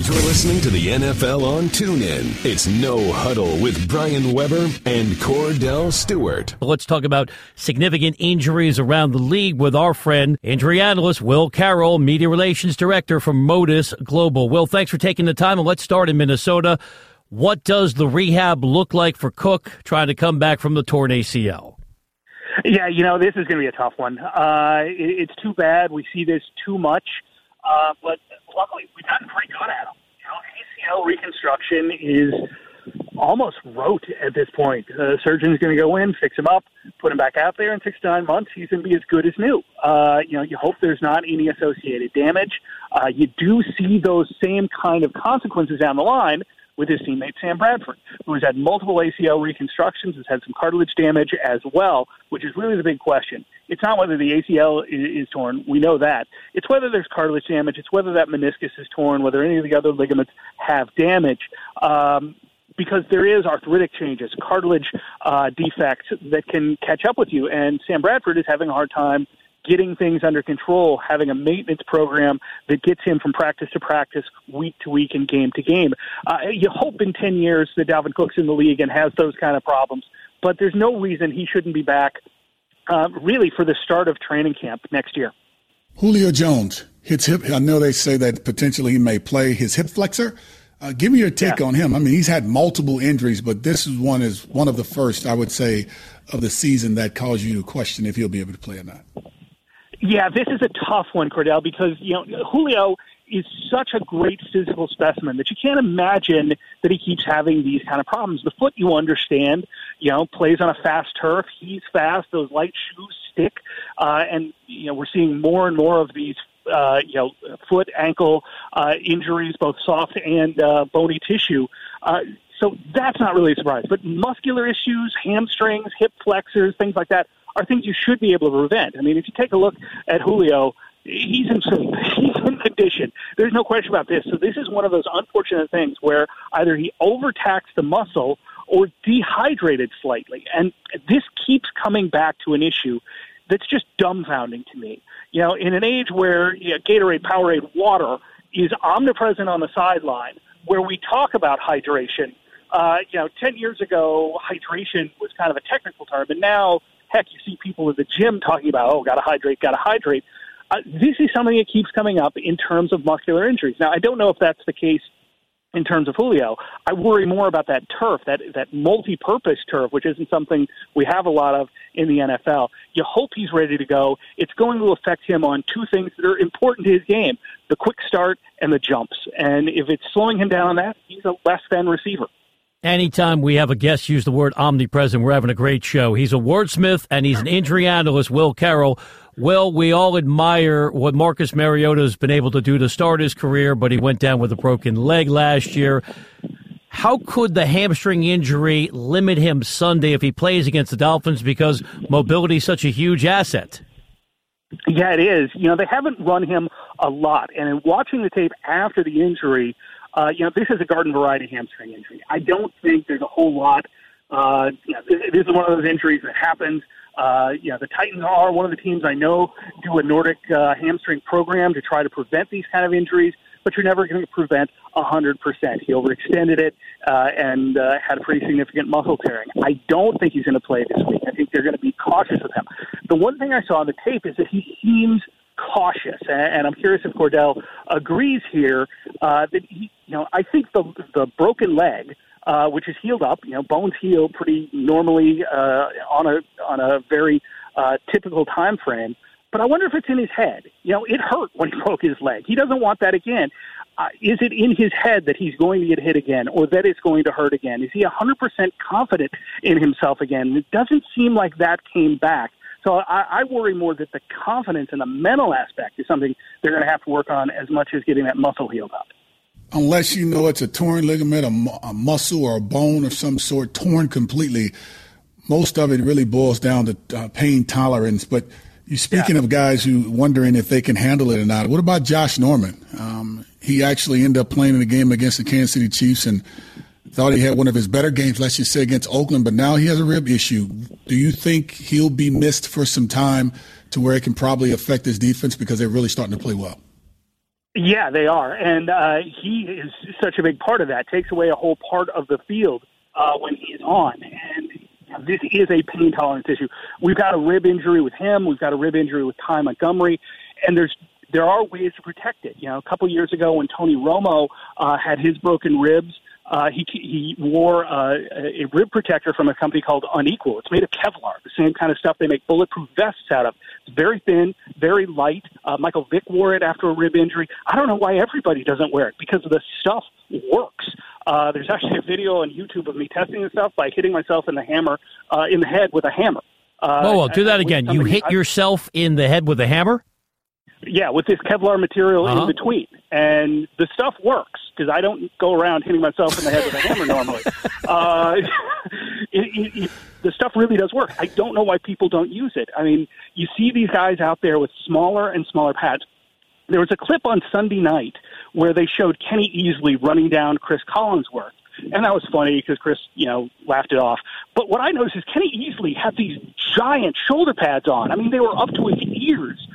You're listening to the NFL on TuneIn. It's No Huddle with Brian Weber and Kordell Stewart. Let's talk about significant injuries around the league with our friend, injury analyst Will Carroll, media relations director from Modus Global. Will, thanks for taking the time, and let's start in Minnesota. What does the rehab look like for Cook trying to come back from the torn ACL? Yeah, you know, this is going to be a tough one. Uh, it's too bad. We see this too much. Uh, but luckily, we've gotten pretty good at them. You know, ACL reconstruction is almost rote at this point. The uh, surgeon's going to go in, fix him up, put him back out there in six to nine months. He's going to be as good as new. Uh, you know, you hope there's not any associated damage. Uh, you do see those same kind of consequences down the line with his teammate Sam Bradford, who has had multiple ACL reconstructions, has had some cartilage damage as well, which is really the big question. It's not whether the ACL is, torn, we know that. It's whether there's cartilage damage, it's whether that meniscus is torn, whether any of the other ligaments have damage. Um, because there is arthritic changes, cartilage uh, defects that can catch up with you. And Sam Bradford is having a hard time getting things under control, having a maintenance program that gets him from practice to practice, week to week, and game to game. Uh, you hope in 10 years that Dalvin Cook's in the league and has those kind of problems, but there's no reason he shouldn't be back uh, really for the start of training camp next year. Julio Jones, his hip, I know they say that potentially he may play his hip flexor. Uh, give me your take yeah. on him. I mean, he's had multiple injuries, but this is one is one of the first, I would say, of the season that caused you to question if he'll be able to play or not. Yeah, this is a tough one, Kordell, because you know Julio is such a great physical specimen that you can't imagine that he keeps having these kind of problems. The foot, you understand, you know, plays on a fast turf. He's fast. Those light shoes stick, uh, and you know we're seeing more and more of these. Uh, you know, foot, ankle uh, injuries, both soft and uh, bony tissue. Uh, so that's not really a surprise. But muscular issues, hamstrings, hip flexors, things like that are things you should be able to prevent. I mean, if you take a look at Julio, he's in he's in condition. There's no question about this. So this is one of those unfortunate things where either he overtaxed the muscle or dehydrated slightly, and this keeps coming back to an issue that's just dumbfounding to me. You know, in an age where you know, Gatorade, Powerade, water is omnipresent on the sideline, where we talk about hydration. Uh, you know, 10 years ago, hydration was kind of a technical term, and now Heck, you see people at the gym talking about, oh, got to hydrate, got to hydrate. Uh, this is something that keeps coming up in terms of muscular injuries. Now, I don't know if that's the case in terms of Julio. I worry more about that turf, that that multi-purpose turf, which isn't something we have a lot of in the NFL. You hope he's ready to go. It's going to affect him on two things that are important to his game: the quick start and the jumps. And if it's slowing him down on that, he's a less than receiver. Anytime we have a guest use the word omnipresent, we're having a great show. He's a wordsmith and he's an injury analyst, Will Carroll. Will, we all admire what Marcus Mariota has been able to do to start his career, but he went down with a broken leg last year. How could the hamstring injury limit him Sunday if he plays against the Dolphins because mobility is such a huge asset? Yeah, it is. You know, they haven't run him a lot. And in watching the tape after the injury, uh, you know, this is a garden variety hamstring injury. I don't think there's a whole lot. Uh, you know, this is one of those injuries that happens. Uh, you know, the Titans are one of the teams I know do a Nordic uh, hamstring program to try to prevent these kind of injuries, but you're never going to prevent 100%. He overextended it uh, and uh, had a pretty significant muscle tearing. I don't think he's going to play this week. I think they're going to be cautious with him. The one thing I saw on the tape is that he seems – and I'm curious if Kordell agrees here uh, that he, you know I think the the broken leg, uh, which is healed up, you know, bones heal pretty normally uh, on a on a very uh, typical time frame. But I wonder if it's in his head. You know, it hurt when he broke his leg. He doesn't want that again. Uh, is it in his head that he's going to get hit again or that it's going to hurt again? Is he 100% confident in himself again? It doesn't seem like that came back. So I, I worry more that the confidence and the mental aspect is something they're going to have to work on as much as getting that muscle healed up. Unless you know it's a torn ligament, a, a muscle, or a bone of some sort torn completely, most of it really boils down to uh, pain tolerance. But you speaking yeah. of guys who wondering if they can handle it or not. What about Josh Norman? Um, he actually ended up playing in a game against the Kansas City Chiefs and Thought he had one of his better games, let's just say, against Oakland, but now he has a rib issue. Do you think he'll be missed for some time to where it can probably affect his defense because they're really starting to play well? Yeah, they are, and uh, he is such a big part of that. Takes away a whole part of the field uh, when he's on, and this is a pain tolerance issue. We've got a rib injury with him. We've got a rib injury with Ty Montgomery, and there's there are ways to protect it. You know, a couple years ago when Tony Romo uh, had his broken ribs, uh, he he wore uh, a rib protector from a company called Unequal. It's made of Kevlar, the same kind of stuff they make bulletproof vests out of. It's very thin, very light. Uh, Michael Vick wore it after a rib injury. I don't know why everybody doesn't wear it because the stuff works. Uh, there's actually a video on YouTube of me testing this stuff by hitting myself in the hammer uh, in the head with a hammer. Uh, whoa, whoa, do that again. You hit yourself in the head with a hammer? Yeah, with this Kevlar material uh-huh. in between, and the stuff works because I don't go around hitting myself in the head with a hammer normally. Uh, it, it, it, the stuff really does work. I don't know why people don't use it. I mean, you see these guys out there with smaller and smaller pads. There was a clip on Sunday night where they showed Kenny Easley running down Chris Collinsworth. And that was funny because Chris, you know, laughed it off. But what I noticed is Kenny Easley had these giant shoulder pads on. I mean, they were up to his ears.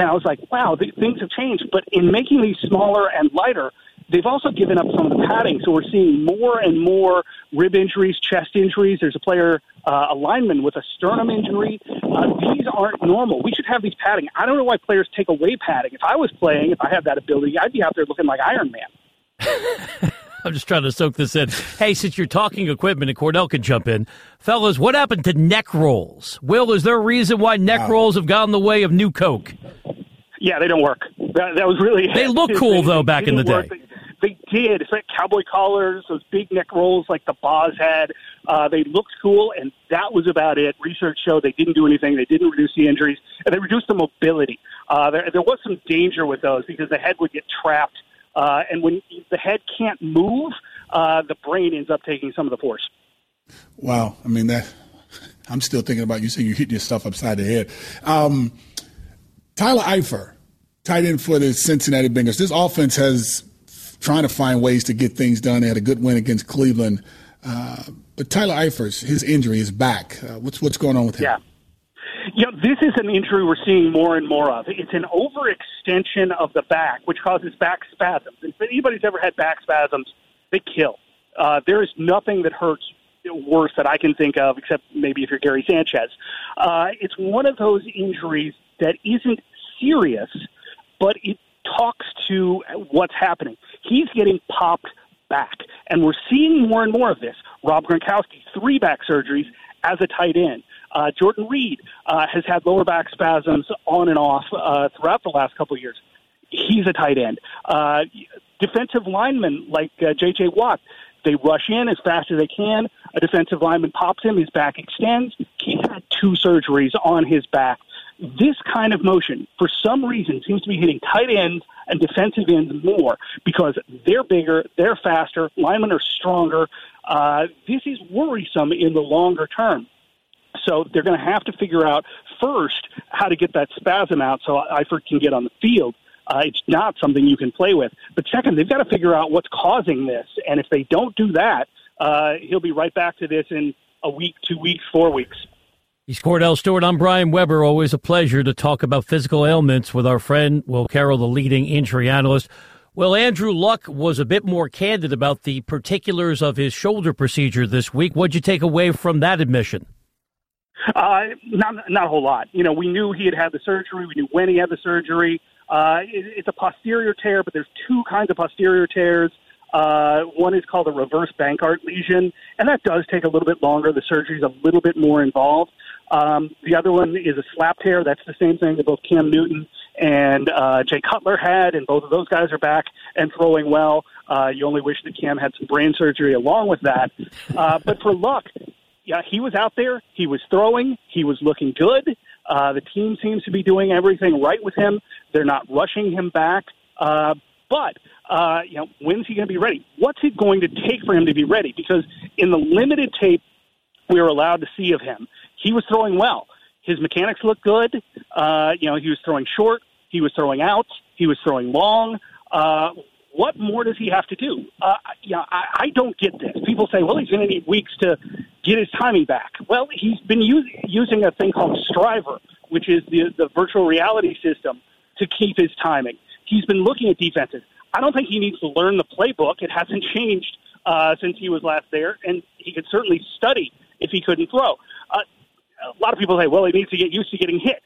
And I was like, wow, th- things have changed. But in making these smaller and lighter, they've also given up some of the padding. So we're seeing more and more rib injuries, chest injuries. There's a player, uh, a lineman with a sternum injury. Uh, these aren't normal. We should have these padding. I don't know why players take away padding. If I was playing, if I had that ability, I'd be out there looking like Iron Man. I'm just trying to soak this in. Hey, since you're talking equipment and Kordell can jump in, fellas, what happened to neck rolls? Will, is there a reason why neck wow. rolls have gone the way of new Coke? Yeah, they don't work. That, that was really. They look cool though back in the day. They, they did. It's like cowboy collars, those big neck rolls like the Boz had. Uh, they looked cool, and that was about it. Research showed they didn't do anything. They didn't reduce the injuries, and they reduced the mobility. Uh, there, there was some danger with those because the head would get trapped, uh, and when the head can't move, uh, the brain ends up taking some of the force. Wow, I mean that. I'm still thinking about you saying you hit your stuff upside the head. Um, Tyler Eifert, tight end for the Cincinnati Bengals. This offense has trying to find ways to get things done. They had a good win against Cleveland. Uh, but Tyler Eifert, his injury is back. Uh, what's what's going on with him? Yeah. Know, this is an injury we're seeing more and more of. It's an overextension of the back, which causes back spasms. If anybody's ever had back spasms, they kill. Uh, there is nothing that hurts worse that I can think of, except maybe if you're Gary Sanchez. Uh, it's one of those injuries that isn't serious, but it talks to what's happening. He's getting popped back, and we're seeing more and more of this. Rob Gronkowski, three back surgeries as a tight end. Uh, Jordan Reed uh, has had lower back spasms on and off uh, throughout the last couple of years. He's a tight end. Uh, defensive linemen like uh, J.J. Watt, they rush in as fast as they can. A defensive lineman pops him, his back extends. He's had two surgeries on his back this kind of motion, for some reason, seems to be hitting tight ends and defensive ends more because they're bigger, they're faster, linemen are stronger. Uh, this is worrisome in the longer term. So they're going to have to figure out first how to get that spasm out so Eifert can get on the field. Uh, it's not something you can play with. But second, they've got to figure out what's causing this. And if they don't do that, uh, he'll be right back to this in a week, two weeks, four weeks. He's Kordell Stewart. I'm Brian Weber. Always a pleasure to talk about physical ailments with our friend Will Carroll, the leading injury analyst. Well, Andrew Luck was a bit more candid about the particulars of his shoulder procedure this week. What'd you take away from that admission? Uh, not not a whole lot. You know, we knew he had had the surgery. We knew when he had the surgery. Uh, it, it's a posterior tear, but there's two kinds of posterior tears. Uh, one is called a reverse Bankart lesion, and that does take a little bit longer. The surgery is a little bit more involved. Um, the other one is a slap tear. That's the same thing that both Cam Newton and uh, Jay Cutler had, and both of those guys are back and throwing well. Uh, you only wish that Cam had some brain surgery along with that. Uh, but for Luck, yeah, he was out there. He was throwing. He was looking good. Uh, the team seems to be doing everything right with him. They're not rushing him back. Uh, but uh, you know, when's he going to be ready? What's it going to take for him to be ready? Because in the limited tape we were allowed to see of him, he was throwing well. His mechanics looked good. Uh, you know, he was throwing short. He was throwing out. He was throwing long. Uh, what more does he have to do? Uh, yeah, I, I don't get this. People say, well, he's going to need weeks to get his timing back. Well, he's been using a thing called STRIVR, which is the, the virtual reality system to keep his timing. he's been looking at defenses. I don't think he needs to learn the playbook. It hasn't changed uh, since he was last there, and he could certainly study if he couldn't throw. Uh, a lot of people say, well, he needs to get used to getting hit.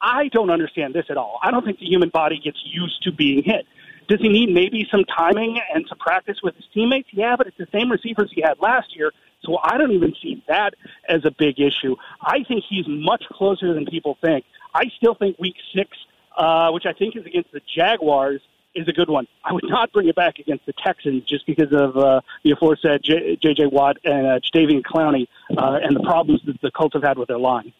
I don't understand this at all. I don't think the human body gets used to being hit. Does he need maybe some timing and some practice with his teammates? Yeah, but it's the same receivers he had last year, so I don't even see that as a big issue. I think he's much closer than people think. I still think week six, uh, which I think is against the Jaguars, is a good one. I would not bring it back against the Texans just because of uh, the aforesaid J.J. Watt and uh, Jadeveon Clowney uh, and the problems that the Colts have had with their line.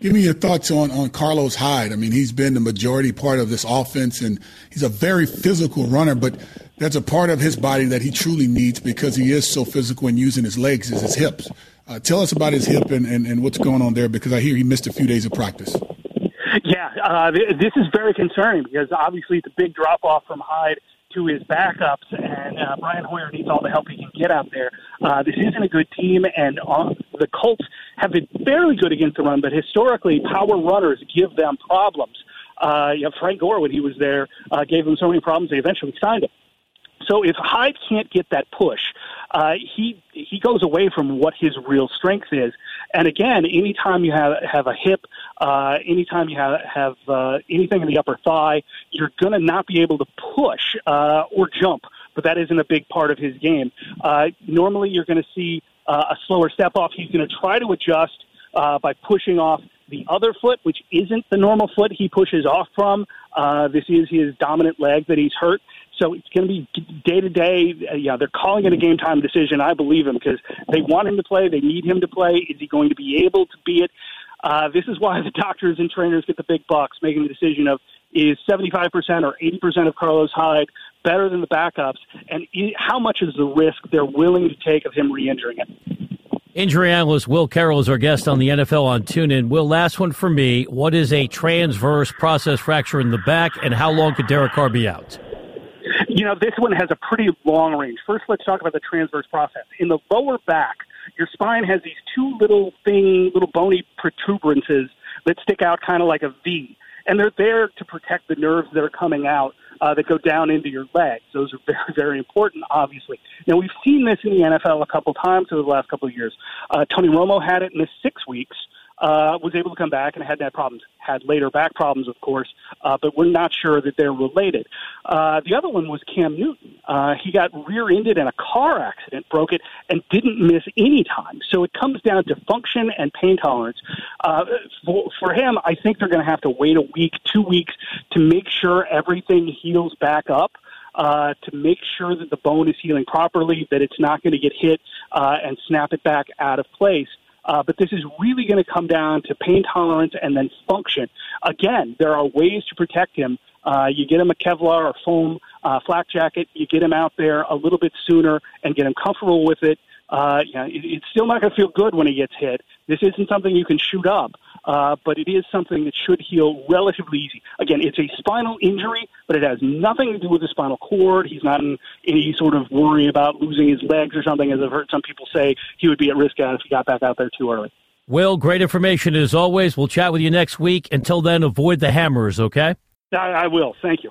Give me your thoughts on, on Carlos Hyde. I mean, he's been the majority part of this offense, and he's a very physical runner, but that's a part of his body that he truly needs because he is so physical and using his legs is his hips. Uh, tell us about his hip and, and, and what's going on there because I hear he missed a few days of practice. Uh, this is very concerning because obviously it's a big drop off from Hyde to his backups, and uh, Brian Hoyer needs all the help he can get out there. Uh, this isn't a good team, and uh, the Colts have been fairly good against the run, but historically, power runners give them problems. Uh, you know, Frank Gore, when he was there, uh, gave them so many problems, they eventually signed him. So if Hyde can't get that push, uh, he he goes away from what his real strength is. And again, anytime you have have a hip, uh, anytime you have have uh, anything in the upper thigh, you're going to not be able to push uh, or jump. But that isn't a big part of his game. Uh, normally, you're going to see uh, a slower step off. He's going to try to adjust uh, by pushing off the other foot, which isn't the normal foot he pushes off from. Uh, this is his dominant leg that he's hurt. So it's going to be day to day. Yeah, they're calling it a game time decision. I believe him because they want him to play. They need him to play. Is he going to be able to be it? Uh, this is why the doctors and trainers get the big bucks, making the decision of is 75% or 80% of Carlos Hyde better than the backups, and how much is the risk they're willing to take of him re-injuring it. Injury analyst Will Carroll is our guest on the NFL on TuneIn. Will, last one for me. What is a transverse process fracture in the back, and how long could Derek Carr be out? You know, this one has a pretty long range. First, let's talk about the transverse process. In the lower back, your spine has these two little thing, little bony protuberances that stick out kind of like a V, and they're there to protect the nerves that are coming out uh, that go down into your legs. Those are very, very important, obviously. Now, we've seen this in the NFL a couple times over the last couple of years. Uh, Tony Romo had it in the six weeks uh, was able to come back and had that problems. Had later back problems, of course, uh, but we're not sure that they're related. Uh, the other one was Cam Newton. Uh, he got rear-ended in a car accident, broke it, and didn't miss any time. So it comes down to function and pain tolerance. Uh, for, for him, I think they're going to have to wait a week, two weeks to make sure everything heals back up. Uh, to make sure that the bone is healing properly, that it's not going to get hit uh, and snap it back out of place. Uh, but this is really going to come down to pain tolerance and then function. Again, there are ways to protect him. Uh, you get him a Kevlar or foam uh, flak jacket. You get him out there a little bit sooner and get him comfortable with it. Uh, you know, it, it's still not going to feel good when he gets hit. This isn't something you can shoot up uh, but it is something that should heal relatively easy. Again, it's a spinal injury, but it has nothing to do with the spinal cord. He's not in any sort of worry about losing his legs or something, as I've heard some people say he would be at risk at if he got back out there too early. Will, great information as always. We'll chat with you next week. Until then, avoid the hammers, okay? I, I will. Thank you.